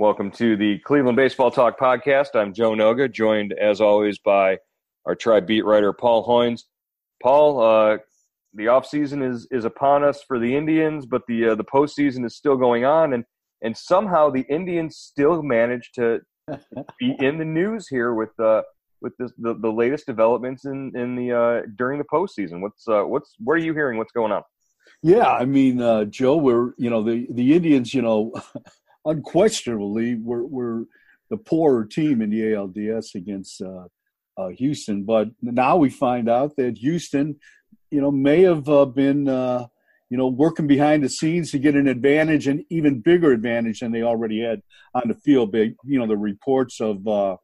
Welcome to the Cleveland Baseball Talk podcast. I'm Joe Noga, joined as always by our tribe beat writer Paul Hoynes. Paul, uh, the offseason is is upon us for the Indians, but the uh, the postseason is still going on, and and somehow the Indians still manage to be in the news here with uh, with the, the, the latest developments in in the uh, during the postseason. What's uh, what's what are you hearing? What's going on? Yeah, I mean, uh, Joe, we're you know the the Indians, you know. unquestionably we're, we're the poorer team in the ALDS against uh, uh, Houston. But now we find out that Houston, you know, may have uh, been, uh, you know, working behind the scenes to get an advantage, an even bigger advantage than they already had on the field. Big, you know, the reports of uh,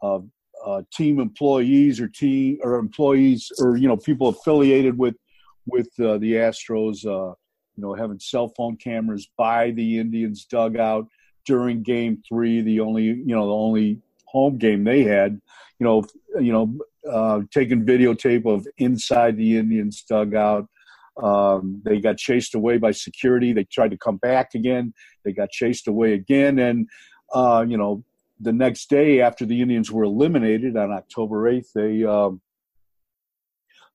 of uh, team employees or team or employees or you know people affiliated with with the Astros you know, having cell phone cameras by the Indians dugout during game three, the only, you know, the only home game they had, you know, you know, uh, taking videotape of inside the Indians dugout. Um, they got chased away by security. They tried to come back again. They got chased away again. And, uh, you know, the next day after the Indians were eliminated on October 8th, they, um,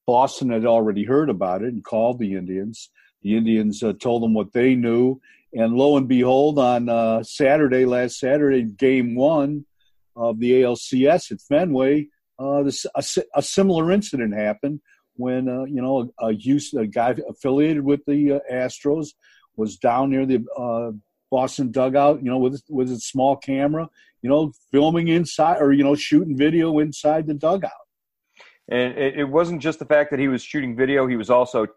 Boston had already heard about it and called the Indians. The Indians uh, told them what they knew, and lo and behold, on uh, Saturday, last Saturday, Game One of the ALCS at Fenway, uh, this, a, a, similar incident happened when uh, you know a, a guy affiliated with the uh, Astros was down near the uh, Boston dugout, you know, with with a small camera, you know, filming inside or you know shooting video inside the dugout. And it wasn't just the fact that he was shooting video; he was also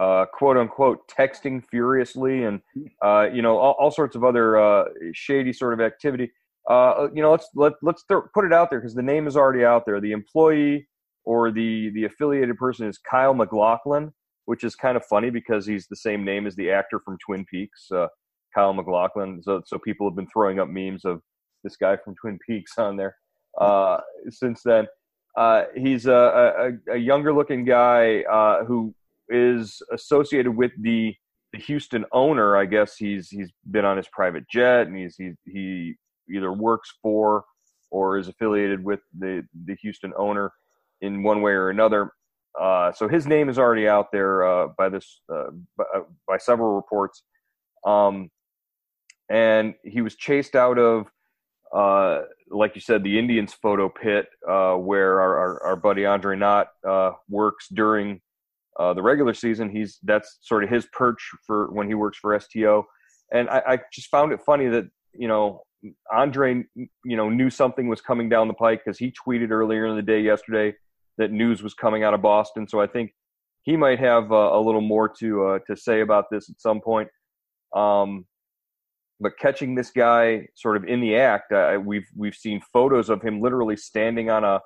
uh, quote unquote texting furiously and uh, you know all, all, sorts of other uh, shady sort of activity. Uh, you know, let's let let's th- put it out there because the name is already out there. The employee or the the affiliated person is Kyle McLaughlin, which is kind of funny because he's the same name as the actor from Twin Peaks, uh, Kyle MacLachlan. So so people have been throwing up memes of this guy from Twin Peaks on there uh, since then. he's a, a, a, younger looking guy who is associated with the the Houston owner. I guess he's he's been on his private jet and he's he he either works for or is affiliated with the the Houston owner in one way or another. Uh, so his name is already out there uh, by this uh, by, uh, by, several reports, um, and he was chased out of, uh, like you said, the Indians photo pit uh, where our, our, our, buddy Andre Knott works during uh, the regular season, he's that's sort of his perch for when he works for STO. And I, I just found it funny that you know Andre, you know, knew something was coming down the pike because he tweeted earlier in the day yesterday that news was coming out of Boston. So I think he might have uh, a little more to uh, to say about this at some point. Um, but catching this guy sort of in the act, uh, we've we've seen photos of him literally standing on a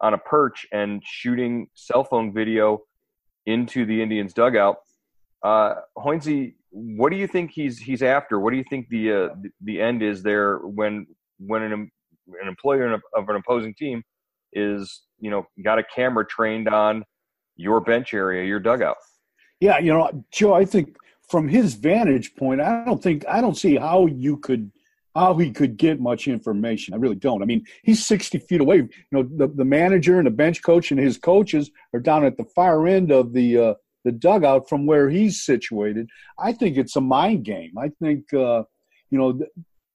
on a perch and shooting cell phone video into the Indians dugout. Uh, Hoynesy, what do you think he's he's after? What do you think the uh, the end is there when when an an employer of an opposing team is you know got a camera trained on your bench area, your dugout? Yeah, you know, Joe, I think from his vantage point, I don't think I don't see how you could how he could get much information. I really don't. I mean, he's 60 feet away. You know, the, the manager and the bench coach and his coaches are down at the far end of the uh, the dugout from where he's situated. I think it's a mind game. I think, uh, you know,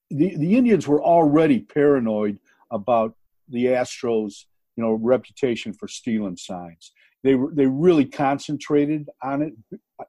the the Indians were already paranoid about the Astros, you know, reputation for stealing signs. They were they really concentrated on it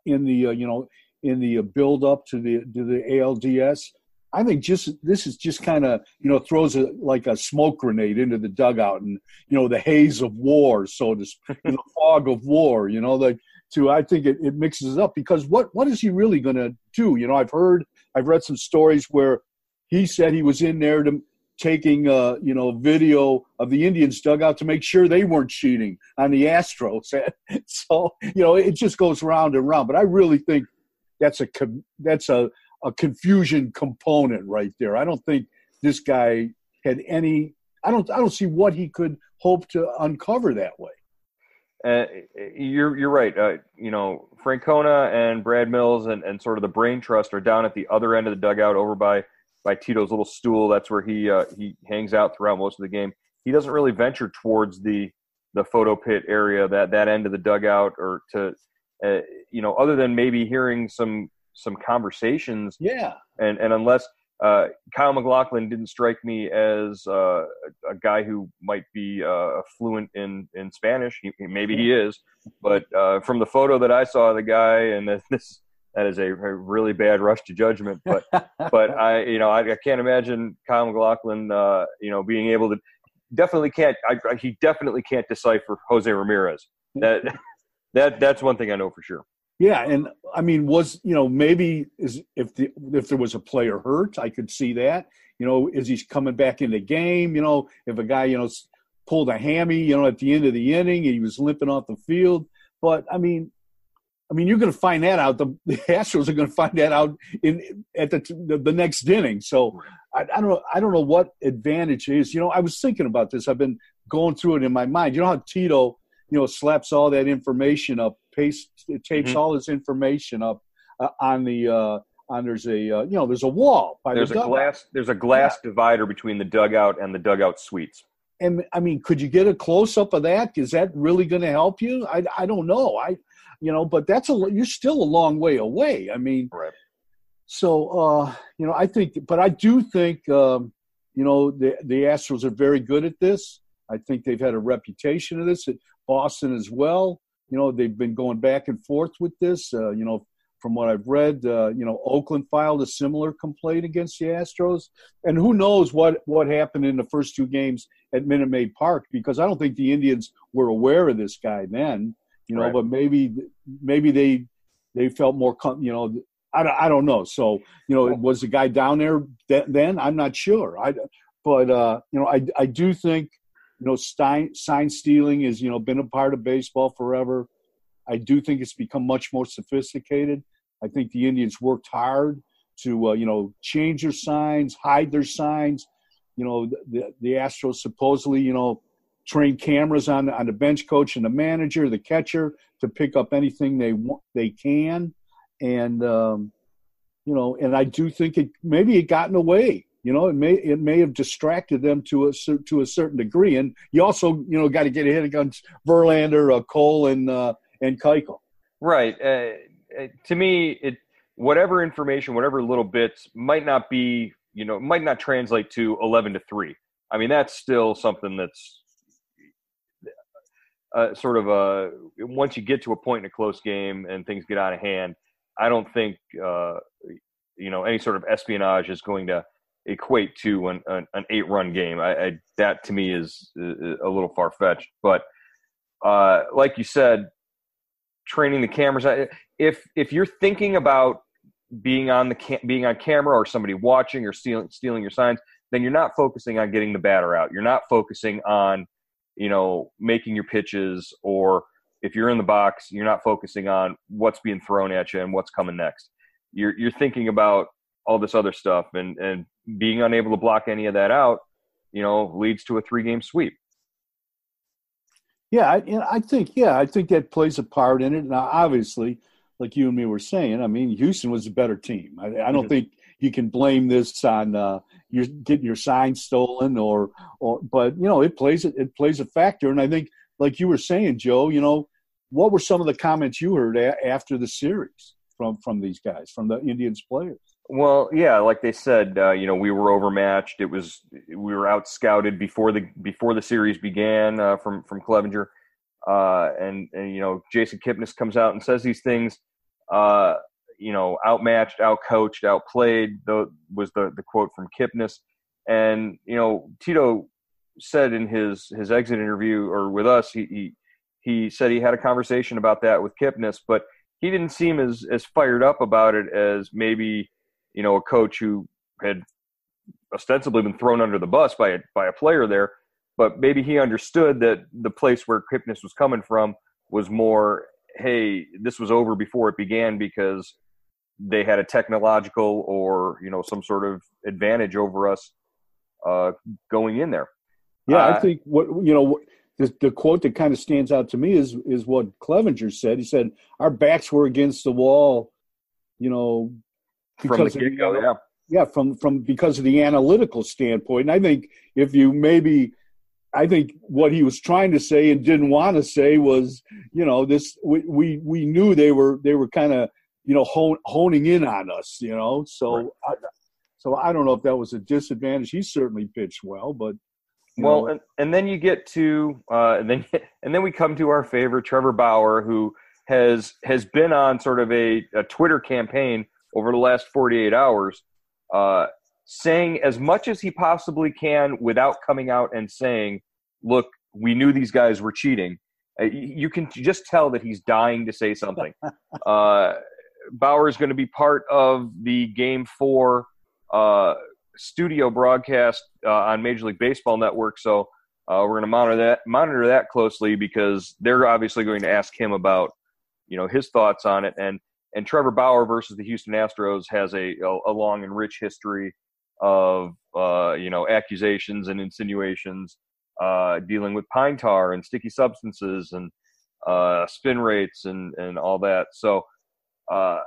in the uh, you know in the build up to the to the ALDS. I think just this is just kind of you know throws a like a smoke grenade into the dugout and you know the haze of war, so to speak, the fog of war. You know, like to I think it, it mixes it up because what what is he really going to do? You know, I've heard I've read some stories where he said he was in there to taking uh, you know video of the Indians dugout to make sure they weren't cheating on the Astros. so you know it just goes round and round. But I really think that's a that's a, a confusion component right there. I don't think this guy had any. I don't. I don't see what he could hope to uncover that way. Uh, you're you're right. Uh, you know, Francona and Brad Mills and, and sort of the brain trust are down at the other end of the dugout, over by by Tito's little stool. That's where he uh, he hangs out throughout most of the game. He doesn't really venture towards the the photo pit area, that that end of the dugout, or to uh, you know, other than maybe hearing some some conversations. Yeah. And and unless uh, Kyle McLaughlin didn't strike me as uh, a guy who might be uh, fluent in, in Spanish. He, maybe he is, but uh, from the photo that I saw of the guy, and this that is a, a really bad rush to judgment. But but I you know I, I can't imagine Kyle McLaughlin uh, you know being able to definitely can't I, he definitely can't decipher Jose Ramirez. That that that's one thing I know for sure. Yeah, and I mean, was you know maybe is if the if there was a player hurt, I could see that. You know, is he coming back in the game? You know, if a guy you know pulled a hammy, you know, at the end of the inning, he was limping off the field. But I mean, I mean, you're going to find that out. The, the Astros are going to find that out in at the the, the next inning. So I, I, don't know. I don't know what advantage is. You know, I was thinking about this. I've been going through it in my mind. You know how Tito, you know, slaps all that information up, pastes, tapes mm-hmm. all his information up uh, on the. Uh, on there's a uh, you know there's a wall there's the a glass there's a glass yeah. divider between the dugout and the dugout suites and I mean, could you get a close up of that? Is that really going to help you? I, I don't know. I you know, but that's a you're still a long way away. I mean, right. So uh, you know, I think, but I do think um, you know the the Astros are very good at this. I think they've had a reputation of this Boston as well. You know, they've been going back and forth with this. Uh, you know, from what I've read, uh, you know, Oakland filed a similar complaint against the Astros, and who knows what what happened in the first two games at Minute Maid Park because I don't think the Indians were aware of this guy then you know, right. but maybe maybe they they felt more, com- you know, I don't, I don't know. So, you know, was the guy down there then? I'm not sure. I, but, uh, you know, I, I do think, you know, sign, sign stealing has, you know, been a part of baseball forever. I do think it's become much more sophisticated. I think the Indians worked hard to, uh, you know, change their signs, hide their signs. You know, the, the Astros supposedly, you know, train cameras on on the bench coach and the manager, the catcher, to pick up anything they want they can, and um, you know, and I do think it maybe it got in the way. You know, it may it may have distracted them to a to a certain degree, and you also you know got to get ahead against Verlander, uh, Cole, and uh, and Keuchel. Right. Uh, uh, to me, it whatever information, whatever little bits might not be, you know, might not translate to eleven to three. I mean, that's still something that's uh, sort of a once you get to a point in a close game and things get out of hand, I don't think uh, you know any sort of espionage is going to equate to an, an, an eight run game. I, I, that to me is a little far fetched. But uh, like you said, training the cameras. If if you're thinking about being on the cam- being on camera or somebody watching or stealing stealing your signs, then you're not focusing on getting the batter out. You're not focusing on you know, making your pitches, or if you're in the box, you're not focusing on what's being thrown at you and what's coming next. You're you're thinking about all this other stuff, and and being unable to block any of that out, you know, leads to a three game sweep. Yeah, I, I think yeah, I think that plays a part in it. Now, obviously, like you and me were saying, I mean, Houston was a better team. I, I don't mm-hmm. think you can blame this on uh, you getting your sign stolen or or but you know it plays it plays a factor and i think like you were saying joe you know what were some of the comments you heard a- after the series from from these guys from the indians players Well, yeah, like they said, uh, you know, we were overmatched. It was we were out scouted before the before the series began uh, from from Clevinger, uh, and and you know, Jason Kipnis comes out and says these things. Uh, you know, outmatched, outcoached, outplayed. The, was the the quote from Kipnis, and you know, Tito said in his his exit interview or with us, he he, he said he had a conversation about that with Kipnis, but he didn't seem as as fired up about it as maybe you know a coach who had ostensibly been thrown under the bus by a by a player there, but maybe he understood that the place where Kipnis was coming from was more, hey, this was over before it began because they had a technological or you know some sort of advantage over us uh, going in there. Yeah, uh, I think what you know the, the quote that kind of stands out to me is is what Clevinger said. He said our backs were against the wall, you know, because from the yeah. Yeah, from from because of the analytical standpoint. And I think if you maybe I think what he was trying to say and didn't want to say was, you know, this we we, we knew they were they were kind of you know hone, honing in on us, you know. So right. I, so I don't know if that was a disadvantage. He certainly pitched well, but well, and, and then you get to uh, and then and then we come to our favorite Trevor Bauer, who has has been on sort of a, a Twitter campaign over the last 48 hours, uh, saying as much as he possibly can without coming out and saying, "Look, we knew these guys were cheating." Uh, you can just tell that he's dying to say something. uh, Bauer is going to be part of the Game Four uh, studio broadcast uh, on Major League Baseball Network. So uh, we're going to monitor that monitor that closely because they're obviously going to ask him about you know his thoughts on it. And and Trevor Bauer versus the Houston Astros has a a, long and rich history of uh, you know accusations and insinuations uh, dealing with pine tar and sticky substances and uh, spin rates and and all that. So uh,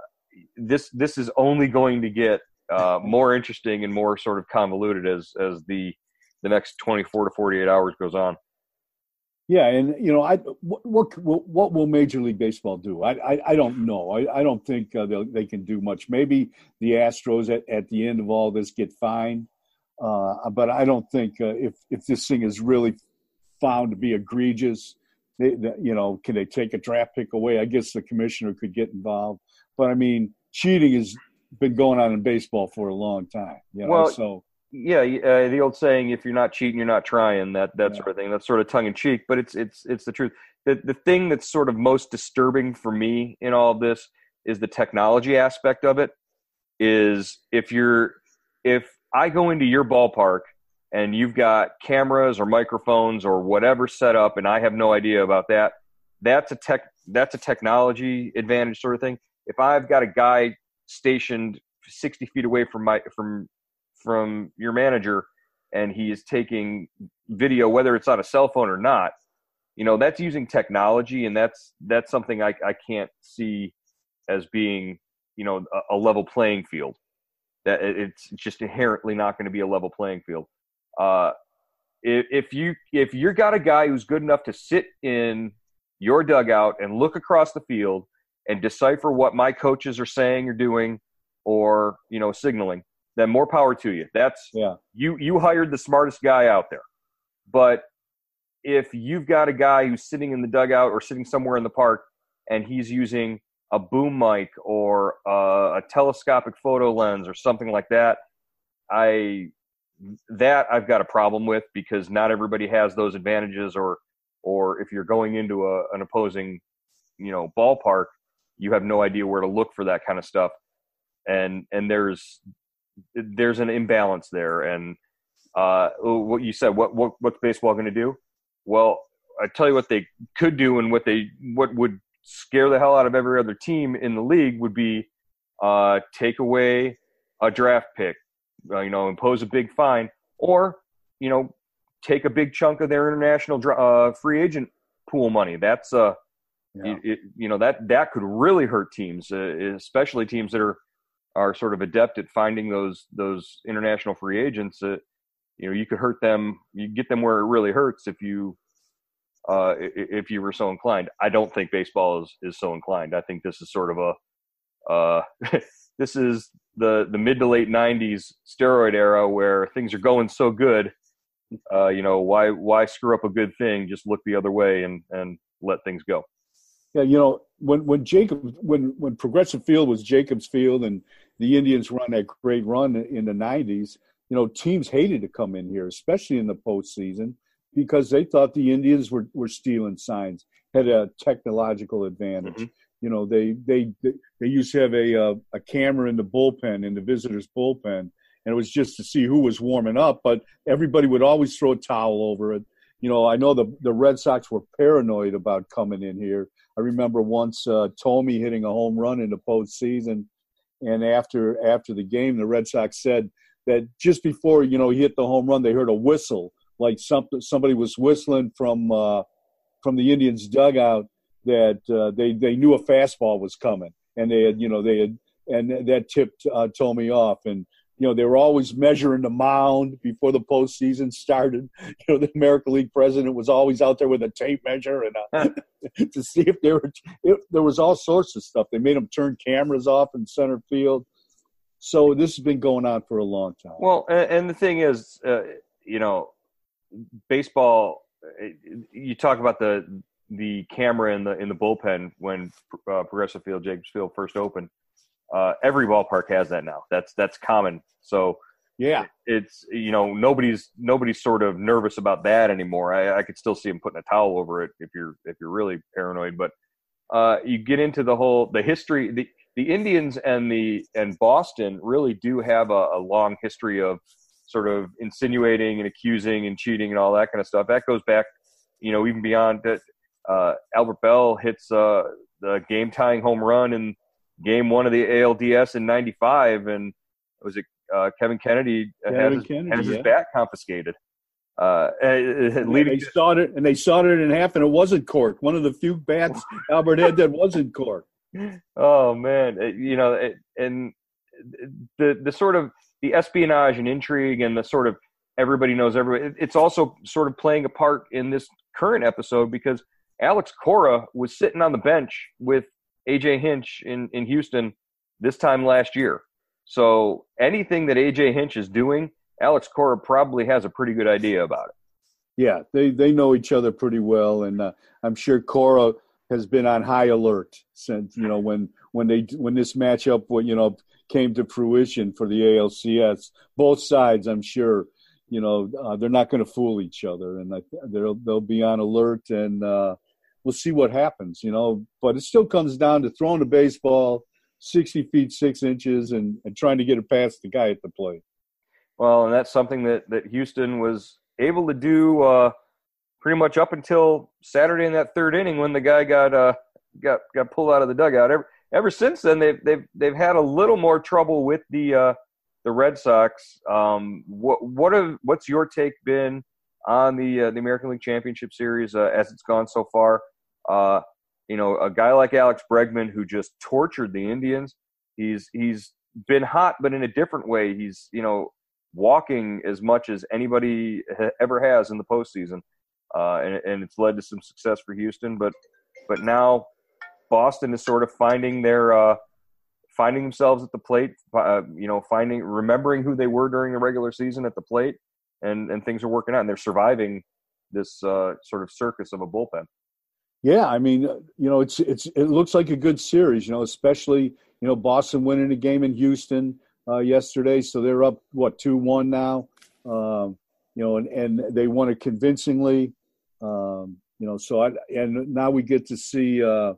this this is only going to get uh, more interesting and more sort of convoluted as as the the next 24 to 48 hours goes on. Yeah, and you know, I what what, what will Major League Baseball do? I I, I don't know. I, I don't think uh, they can do much. Maybe the Astros at, at the end of all this get fined, uh, but I don't think uh, if if this thing is really found to be egregious, they, they, you know, can they take a draft pick away? I guess the commissioner could get involved. But I mean, cheating has been going on in baseball for a long time. You know, well, so yeah, uh, the old saying, "If you're not cheating, you're not trying." That that yeah. sort of thing. That's sort of tongue in cheek, but it's it's it's the truth. The the thing that's sort of most disturbing for me in all of this is the technology aspect of it. Is if you're if I go into your ballpark and you've got cameras or microphones or whatever set up, and I have no idea about that, that's a tech that's a technology advantage sort of thing. If I've got a guy stationed 60 feet away from my from from your manager and he is taking video whether it's on a cell phone or not you know that's using technology and that's that's something i, I can't see as being you know a, a level playing field. That it's just inherently not going to be a level playing field. Uh, if, if you if you're got a guy who's good enough to sit in your dugout and look across the field and decipher what my coaches are saying or doing or you know signaling then more power to you. That's yeah. You you hired the smartest guy out there. But if you've got a guy who's sitting in the dugout or sitting somewhere in the park and he's using a boom mic or a, a telescopic photo lens or something like that, I that I've got a problem with because not everybody has those advantages or or if you're going into a, an opposing you know ballpark you have no idea where to look for that kind of stuff and and there's there's an imbalance there. And uh, what you said, what, what what's baseball going to do? Well, I tell you what they could do, and what they what would scare the hell out of every other team in the league would be uh, take away a draft pick, uh, you know, impose a big fine, or you know, take a big chunk of their international uh, free agent pool money. That's uh, yeah. it, it, you know that that could really hurt teams, uh, especially teams that are are sort of adept at finding those those international free agents that you know you could hurt them you get them where it really hurts if you uh, if you were so inclined i don't think baseball is is so inclined i think this is sort of a uh, this is the the mid to late '90s steroid era where things are going so good. Uh, you know, why why screw up a good thing? Just look the other way and and let things go. Yeah, you know, when when Jacob when when Progressive Field was Jacobs Field and the Indians run that great run in the '90s, you know, teams hated to come in here, especially in the postseason, because they thought the Indians were were stealing signs, had a technological advantage. Mm-hmm. You know, they they they used to have a uh, a camera in the bullpen in the visitors' bullpen, and it was just to see who was warming up. But everybody would always throw a towel over it. You know, I know the the Red Sox were paranoid about coming in here. I remember once uh, Thome hitting a home run in the postseason, and after after the game, the Red Sox said that just before you know he hit the home run, they heard a whistle, like something somebody was whistling from uh, from the Indians dugout, that uh, they they knew a fastball was coming, and they had you know they had and that tipped uh, Thome off, and you know they were always measuring the mound before the postseason started. You know the American League president was always out there with a tape measure and uh, to see if there were if, there was all sorts of stuff. They made them turn cameras off in center field. So this has been going on for a long time. Well, and, and the thing is, uh, you know, baseball. You talk about the the camera in the in the bullpen when uh, Progressive Field, Jacobs Field first opened. Uh, every ballpark has that now. That's that's common. So yeah, it's you know nobody's nobody's sort of nervous about that anymore. I, I could still see him putting a towel over it if you're if you're really paranoid. But uh, you get into the whole the history. The the Indians and the and Boston really do have a, a long history of sort of insinuating and accusing and cheating and all that kind of stuff. That goes back, you know, even beyond that uh, Albert Belle hits uh, the game tying home run in game one of the ALDS in '95, and was it uh, Kevin Kennedy Kevin has, his, Kennedy, has his yeah. bat confiscated. Uh, leading they sawed it, and they sawed it in half, and it wasn't cork. One of the few bats Albert had that wasn't cork. Oh man, it, you know, it, and the the sort of the espionage and intrigue, and the sort of everybody knows everybody. It's also sort of playing a part in this current episode because Alex Cora was sitting on the bench with AJ Hinch in, in Houston this time last year. So anything that AJ Hinch is doing, Alex Cora probably has a pretty good idea about it. Yeah, they, they know each other pretty well, and uh, I'm sure Cora has been on high alert since you know when when they when this matchup you know came to fruition for the ALCS. Both sides, I'm sure, you know, uh, they're not going to fool each other, and they'll they'll be on alert and. Uh, we'll see what happens, you know. But it still comes down to throwing the baseball 60 feet, six inches, and, and trying to get it past the guy at the plate. Well, and that's something that, that Houston was able to do uh, pretty much up until Saturday in that third inning when the guy got uh, got got pulled out of the dugout. Ever, ever since then, they've they've they've had a little more trouble with the uh, the Red Sox. Um, what what have what's your take been on the uh, the American League Championship Series uh, as it's gone so far. Uh, you know, a guy like Alex Bregman who just tortured the Indians. He's he's been hot, but in a different way. He's you know walking as much as anybody ever has in the postseason, uh, and, and it's led to some success for Houston. But but now Boston is sort of finding their uh, finding themselves at the plate. Uh, you know, finding remembering who they were during the regular season at the plate, and and things are working out, and they're surviving this uh, sort of circus of a bullpen. Yeah, I mean, you know, it's it's it looks like a good series. You know, especially you know Boston winning a game in Houston uh, yesterday, so they're up what two one now. Um, you know, and and they won it convincingly. Um, you know, so I and now we get to see. Uh,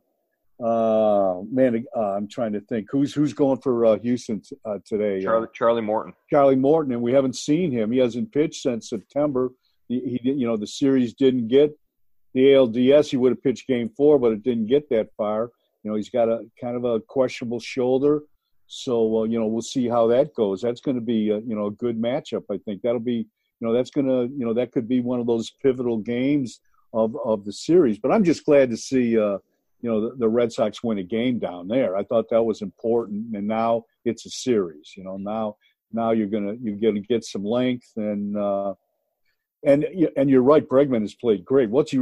uh, man, uh, I'm trying to think who's who's going for uh, Houston t- uh, today. Uh, Charlie Charlie Morton. Charlie Morton, and we haven't seen him. He hasn't pitched since September. He, he you know, the series didn't get the ALDS. He would have pitched Game Four, but it didn't get that far. You know, he's got a kind of a questionable shoulder, so uh, you know we'll see how that goes. That's going to be a, you know a good matchup. I think that'll be you know that's going to you know that could be one of those pivotal games of of the series. But I'm just glad to see you know the, the, Red Sox win a game down there. I thought that was important, and now it's a series. You know now now you're gonna you're gonna get some length, and uh, and and you're right. Bregman has played great. What's he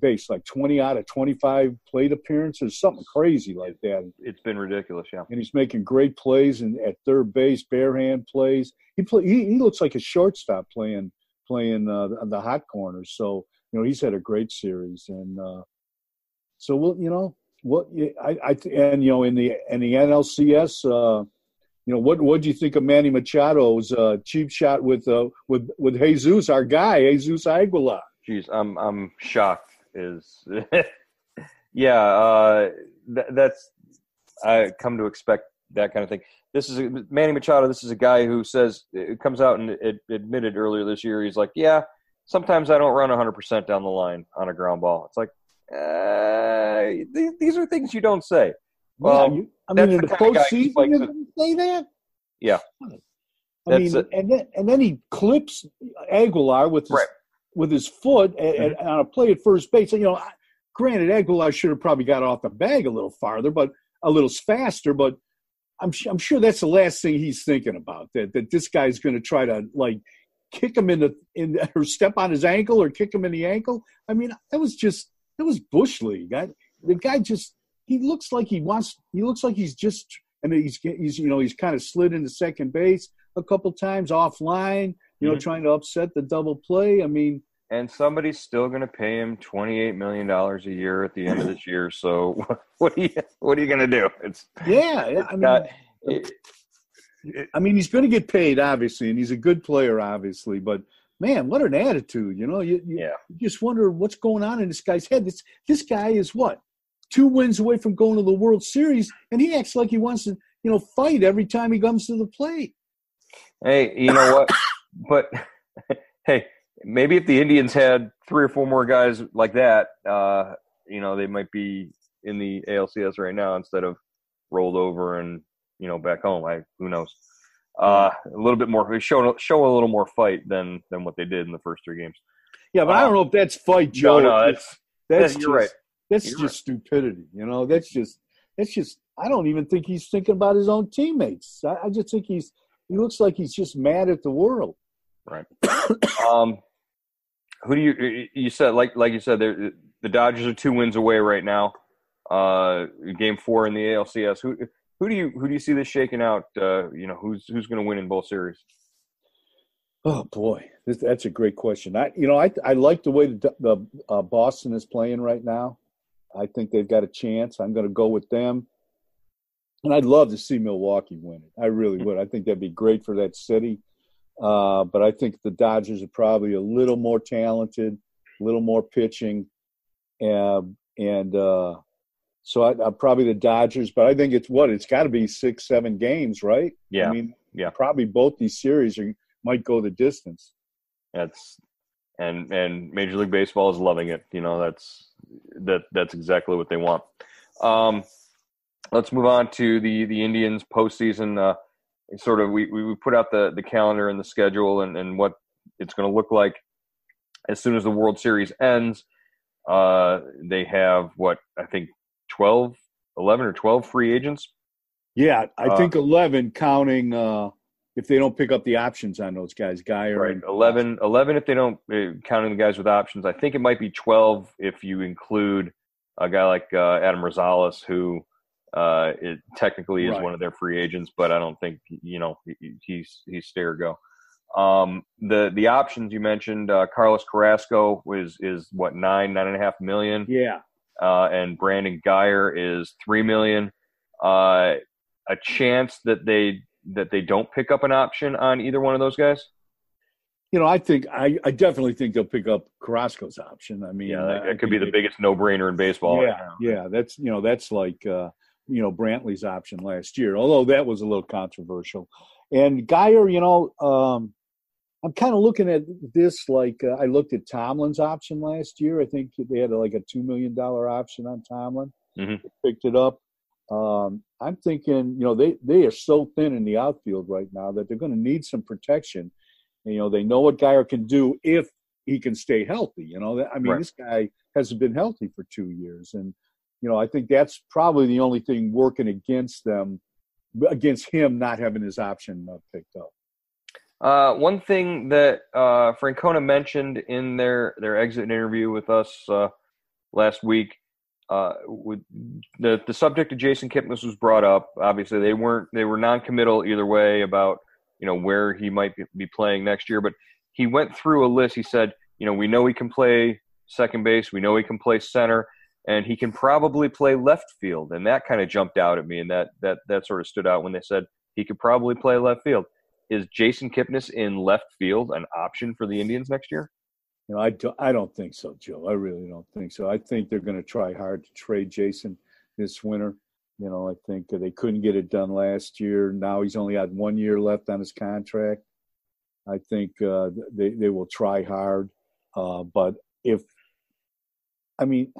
base like twenty out of twenty five plate appearances, something crazy like that. It's been ridiculous, yeah. And he's making great plays and at third base, bare hand plays. He play. He, he looks like a shortstop playing playing uh, the, the hot corners. So you know he's had a great series, and uh, so we'll you know what I, I and you know in the in the NLCS. Uh, you know what? What do you think of Manny Machado's uh, cheap shot with uh, with with Jesus, our guy, Jesus Aguilar? Jeez, I'm I'm shocked. Is yeah, uh, th- that's I come to expect that kind of thing. This is a, Manny Machado. This is a guy who says it comes out and it, admitted earlier this year. He's like, yeah, sometimes I don't run 100 percent down the line on a ground ball. It's like uh, th- these are things you don't say. Well, yeah, you, I mean, in the, the postseason, you to, say that. Yeah. I mean, and then and then he clips Aguilar with his right. with his foot mm-hmm. on a play at first base. And, you know, granted, Aguilar should have probably got off the bag a little farther, but a little faster. But I'm I'm sure that's the last thing he's thinking about. That that this guy's going to try to like kick him in the in or step on his ankle or kick him in the ankle. I mean, that was just that was bush league. I, the guy just he looks like he wants. He looks like he's just. and he's he's you know he's kind of slid into second base a couple times offline. You know, mm-hmm. trying to upset the double play. I mean, and somebody's still going to pay him twenty eight million dollars a year at the end of this year. So what are you what are you going to do? It's yeah. It's I mean, not, it, I mean, he's going to get paid obviously, and he's a good player obviously, but. Man, what an attitude! You know, you, you, yeah. you just wonder what's going on in this guy's head. This this guy is what two wins away from going to the World Series, and he acts like he wants to, you know, fight every time he comes to the plate. Hey, you know what? but hey, maybe if the Indians had three or four more guys like that, uh, you know, they might be in the ALCS right now instead of rolled over and you know back home. I who knows. Uh, a little bit more show show a little more fight than than what they did in the first three games. Yeah, but um, I don't know if that's fight, Joe. No, no, that's that's, that's you're right. That's You're just right. stupidity. You know, that's just that's just. I don't even think he's thinking about his own teammates. I, I just think he's he looks like he's just mad at the world. Right. um, who do you you said like like you said the Dodgers are two wins away right now. Uh, game four in the ALCS. Who who do you who do you see this shaking out? Uh, you know, who's who's going to win in both series? Oh boy, this, that's a great question. I you know I I like the way the, the uh, Boston is playing right now. I think they've got a chance. I'm going to go with them. And I'd love to see Milwaukee win it. I really would. I think that'd be great for that city. Uh, but I think the Dodgers are probably a little more talented, a little more pitching, and and uh, so I, am probably the Dodgers. But I think it's what it's got to be six, seven games, right? Yeah. I mean, yeah. Probably both these series are, might go the distance. That's and and Major League Baseball is loving it. You know, that's that that's exactly what they want. Um, let's move on to the the Indians postseason. Uh, sort of, we we put out the the calendar and the schedule and and what it's going to look like as soon as the World Series ends. Uh, they have what I think 12, 11 or twelve free agents. Yeah, I uh, think eleven, counting uh, if they don't pick up the options on those guys, Guy right. And, 11, 11 if they don't uh, counting the guys with options. I think it might be twelve if you include a guy like uh, Adam Rosales, who uh, it technically is right. one of their free agents, but I don't think you know he, he's he's stay or go. Um, the the options you mentioned, uh, Carlos Carrasco is is what nine nine and a half million. Yeah, uh, and Brandon Guyer is three million. Uh, a chance that they that they don't pick up an option on either one of those guys? You know, I think I, I definitely think they'll pick up Carrasco's option. I mean, yeah, that, could be the they, biggest no brainer in baseball. Yeah, right yeah, that's you know that's like uh, you know Brantley's option last year, although that was a little controversial. And Guyer, you know, um, I'm kind of looking at this like uh, I looked at Tomlin's option last year. I think they had like a two million dollar option on Tomlin. Mm-hmm. Picked it up. Um, I'm thinking, you know, they they are so thin in the outfield right now that they're going to need some protection. And, you know, they know what Guyer can do if he can stay healthy. You know, I mean, right. this guy hasn't been healthy for two years, and you know, I think that's probably the only thing working against them, against him not having his option uh, picked up. Uh, one thing that uh, Francona mentioned in their their exit interview with us uh, last week, uh, with the the subject of Jason Kipnis was brought up. Obviously, they weren't they were non-committal either way about you know where he might be playing next year. But he went through a list. He said, you know, we know he can play second base, we know he can play center, and he can probably play left field. And that kind of jumped out at me, and that that that sort of stood out when they said he could probably play left field. Is Jason Kipnis in left field an option for the Indians next year? You know, I don't, I don't think so, Joe. I really don't think so. I think they're going to try hard to trade Jason this winter. You know, I think they couldn't get it done last year. Now he's only had one year left on his contract. I think uh, they they will try hard, uh, but if I mean,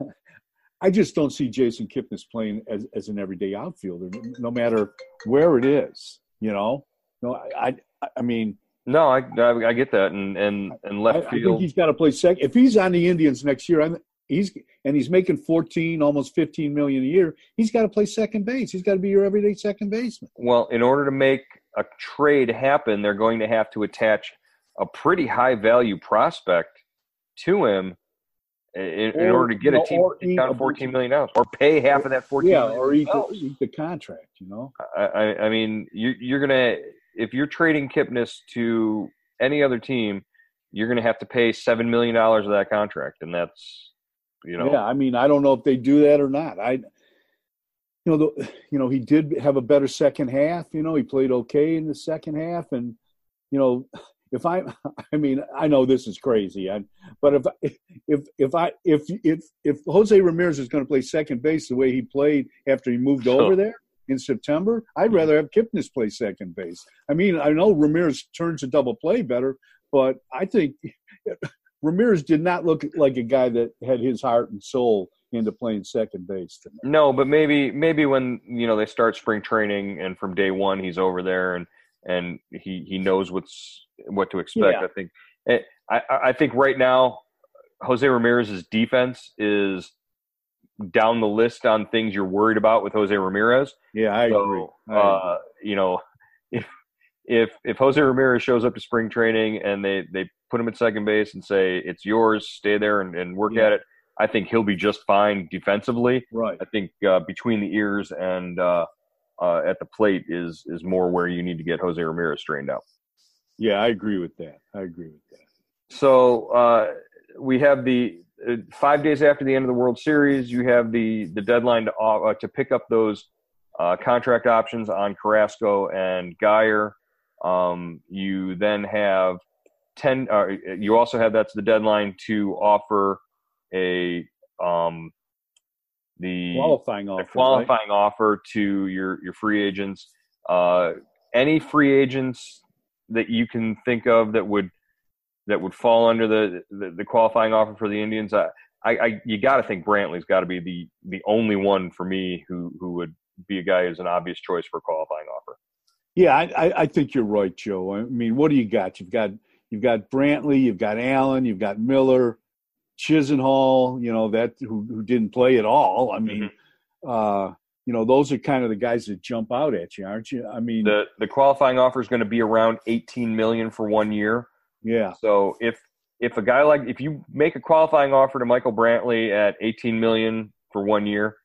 I just don't see Jason Kipnis playing as, as an everyday outfielder, no matter where it is. You know, no, I, I, I mean, no, I, I, I get that, and and and left I, field. I think he's got to play second. If he's on the Indians next year, I'm, he's and he's making 14, almost 15 million a year. He's got to play second base. He's got to be your everyday second baseman. Well, in order to make a trade happen, they're going to have to attach a pretty high value prospect to him in, or, in order to get a team down fourteen million dollars, or pay half of that fourteen. Yeah, or eat oh. the, eat the, contract. You know, I, I, I mean, you, you're gonna if you're trading Kipnis to any other team, you're gonna have to pay seven million dollars of that contract, and that's you know. Yeah, I mean, I don't know if they do that or not. I, you know, the, you know, he did have a better second half. You know, he played okay in the second half, and you know, if I, I mean, I know this is crazy, I, but if if if I if if if Jose Ramirez is going to play second base the way he played after he moved sure. over there in September, I'd mm-hmm. rather have Kipnis play second base. I mean, I know Ramirez turns a double play better, but I think Ramirez did not look like a guy that had his heart and soul into playing second base. No, but maybe maybe when you know they start spring training and from day one he's over there and and he he knows what's what to expect. Yeah. I think I I think right now Jose Ramirez's defense is down the list on things you're worried about with Jose Ramirez. Yeah, I so, agree. I uh, you know, if if if Jose Ramirez shows up to spring training and they they put him at second base and say it's yours, stay there and, and work yeah. at it, I think he'll be just fine defensively. Right. I think uh, between the ears and uh, uh, at the plate is is more where you need to get Jose Ramirez straightened out. Yeah, I agree with that. I agree with that. So uh, we have the uh, five days after the end of the World Series. You have the the deadline to uh, to pick up those uh, contract options on Carrasco and Guyer. Um, you then have ten. Uh, you also have that's the deadline to offer a um, the qualifying offer, qualifying right? offer to your your free agents. Uh, any free agents that you can think of that would that would fall under the the, the qualifying offer for the Indians. I, I, I you got to think Brantley's got to be the the only one for me who who would be a guy who's an obvious choice for a qualifying offer. Yeah, I, I think you're right, Joe. I mean, what do you got? You've got you've got Brantley, you've got Allen, you've got Miller, Chisenhall, you know, that who, who didn't play at all. I mean, mm-hmm. uh, you know, those are kind of the guys that jump out at you, aren't you? I mean, the the qualifying offer is going to be around 18 million for one year. Yeah. So if if a guy like if you make a qualifying offer to Michael Brantley at 18 million for one year,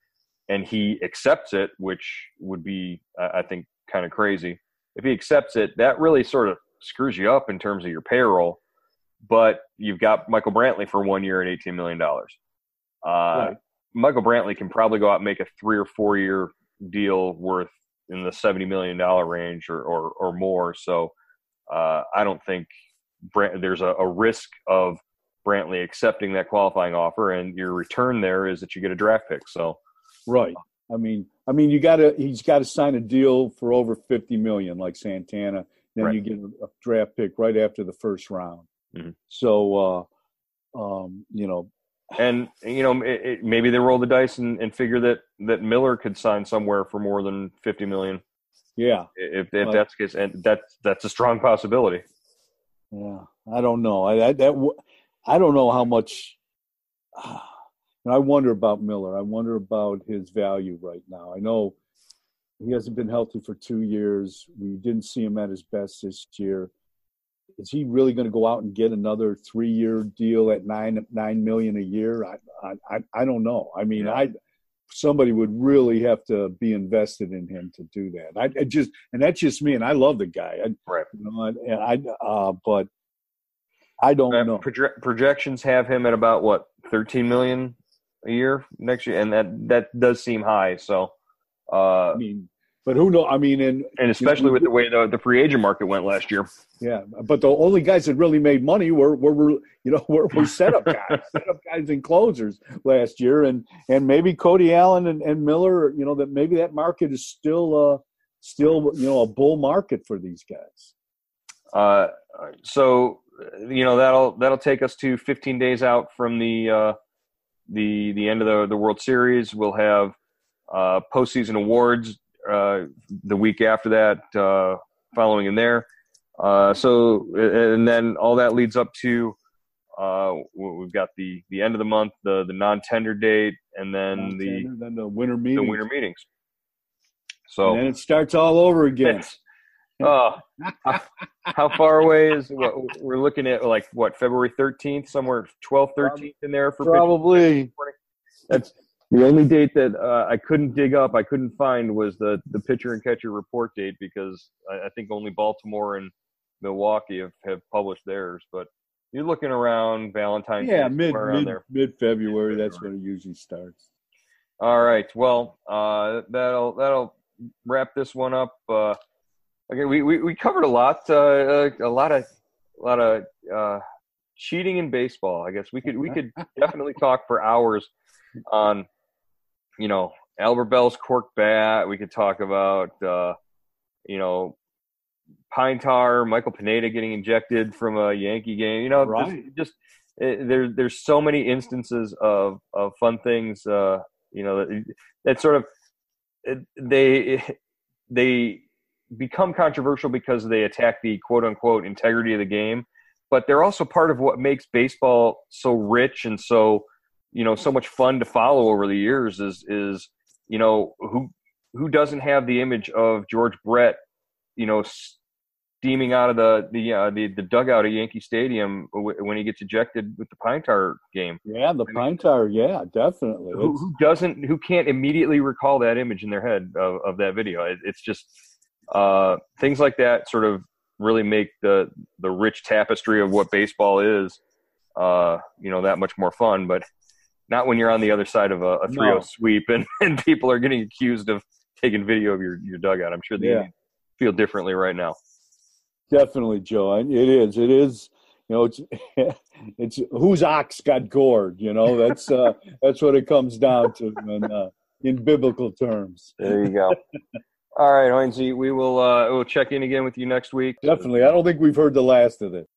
and he accepts it, which would be I think kind of crazy. If he accepts it, that really sort of screws you up in terms of your payroll but you've got Michael Brantley for one year and eighteen million dollars. Uh, right. Michael Brantley can probably go out and make a three or four year deal worth in the seventy million dollar range or, or, or more. So uh, I don't think Brant, there's a, a, risk of Brantley accepting that qualifying offer, and your return there is that you get a draft pick. So right. I mean, I mean, you got to he's got to sign a deal for over fifty million, like Santana. Then right. you get a draft pick right after the first round. Mm-hmm. So, uh, um, you know, and you know, it, it, maybe they roll the dice and, and, figure that that Miller could sign somewhere for more than fifty million. Yeah, if if uh, that's the case, and that's that's a strong possibility. Yeah, I don't know. I, I that I don't know how much. Uh, I wonder about Miller. I wonder about his value right now. I know he hasn't been healthy for two years. We didn't see him at his best this year. Is he really going to go out and get another three-year deal at nine nine million a year? I I I don't know. I mean, yeah. I somebody would really have to be invested in him to do that. I, I, just and that's just me, and I love the guy. I, right. You know, and I uh, but I don't uh, know. Proje- projections have him at about what thirteen million a year next year, and that that does seem high. So, uh, I mean, but who know? I mean, and and especially you know, with the way the the free agent market went last year. Yeah, but the only guys that really made money were were, you know were, were setup guys, setup guys and closers last year, and and maybe Cody Allen and, and Miller. You know that maybe that market is still uh still you know a bull market for these guys. Uh, so you know that'll that'll take us to 15 days out from the uh, the the end of the the World Series. We'll have uh, postseason awards the week after that, uh, following in there. Uh, so and then all that leads up to uh, we've got the the end of the month, the the non tender date, and then the then the winter meetings. The winter meetings. So and then it starts all over again. Oh, how, how, far away is what we're looking at? Like what February thirteenth, somewhere 12th, 13th in there for probably. That's the only date that uh, I couldn't dig up, I couldn't find was the the pitcher and catcher report date because I, I think only Baltimore and Milwaukee have, have published theirs. But you're looking around Valentine's yeah, mid mid mid February. That's when it usually starts. All right. Well, uh, that'll that'll wrap this one up. Uh, Okay, we, we, we covered a lot, uh, uh, a lot of, a lot of uh, cheating in baseball. I guess we could we could definitely talk for hours on, you know, Albert Belle's cork bat. We could talk about, uh, you know, pine tar, Michael Pineda getting injected from a Yankee game. You know, right. just, it, there there's so many instances of of fun things. Uh, you know, that, that sort of they they become controversial because they attack the quote unquote integrity of the game, but they're also part of what makes baseball so rich and so you know so much fun to follow over the years. Is is you know who who doesn't have the image of George Brett, you know, steaming out of the the uh, the, the dugout at Yankee Stadium when he gets ejected with the pine tar game. Yeah, the pine tar. Yeah, definitely. Who, who, doesn't? Who can't immediately recall that image in their head of, of that video? It, it's just uh, things like that sort of really make the the rich tapestry of what baseball is, uh, you know, that much more fun. But not when you're on the other side of a, a 3 no. sweep and, and people are getting accused of taking video of your, your dugout. I'm sure they yeah. feel differently right now. Definitely, Joe. It is. It is. You know, it's it's whose ox got gored. You know, that's uh, that's what it comes down to in uh, in biblical terms. There you go. All right, Hoynsie, we will uh, we'll check in again with you next week. Definitely. I don't think we've heard the last of it.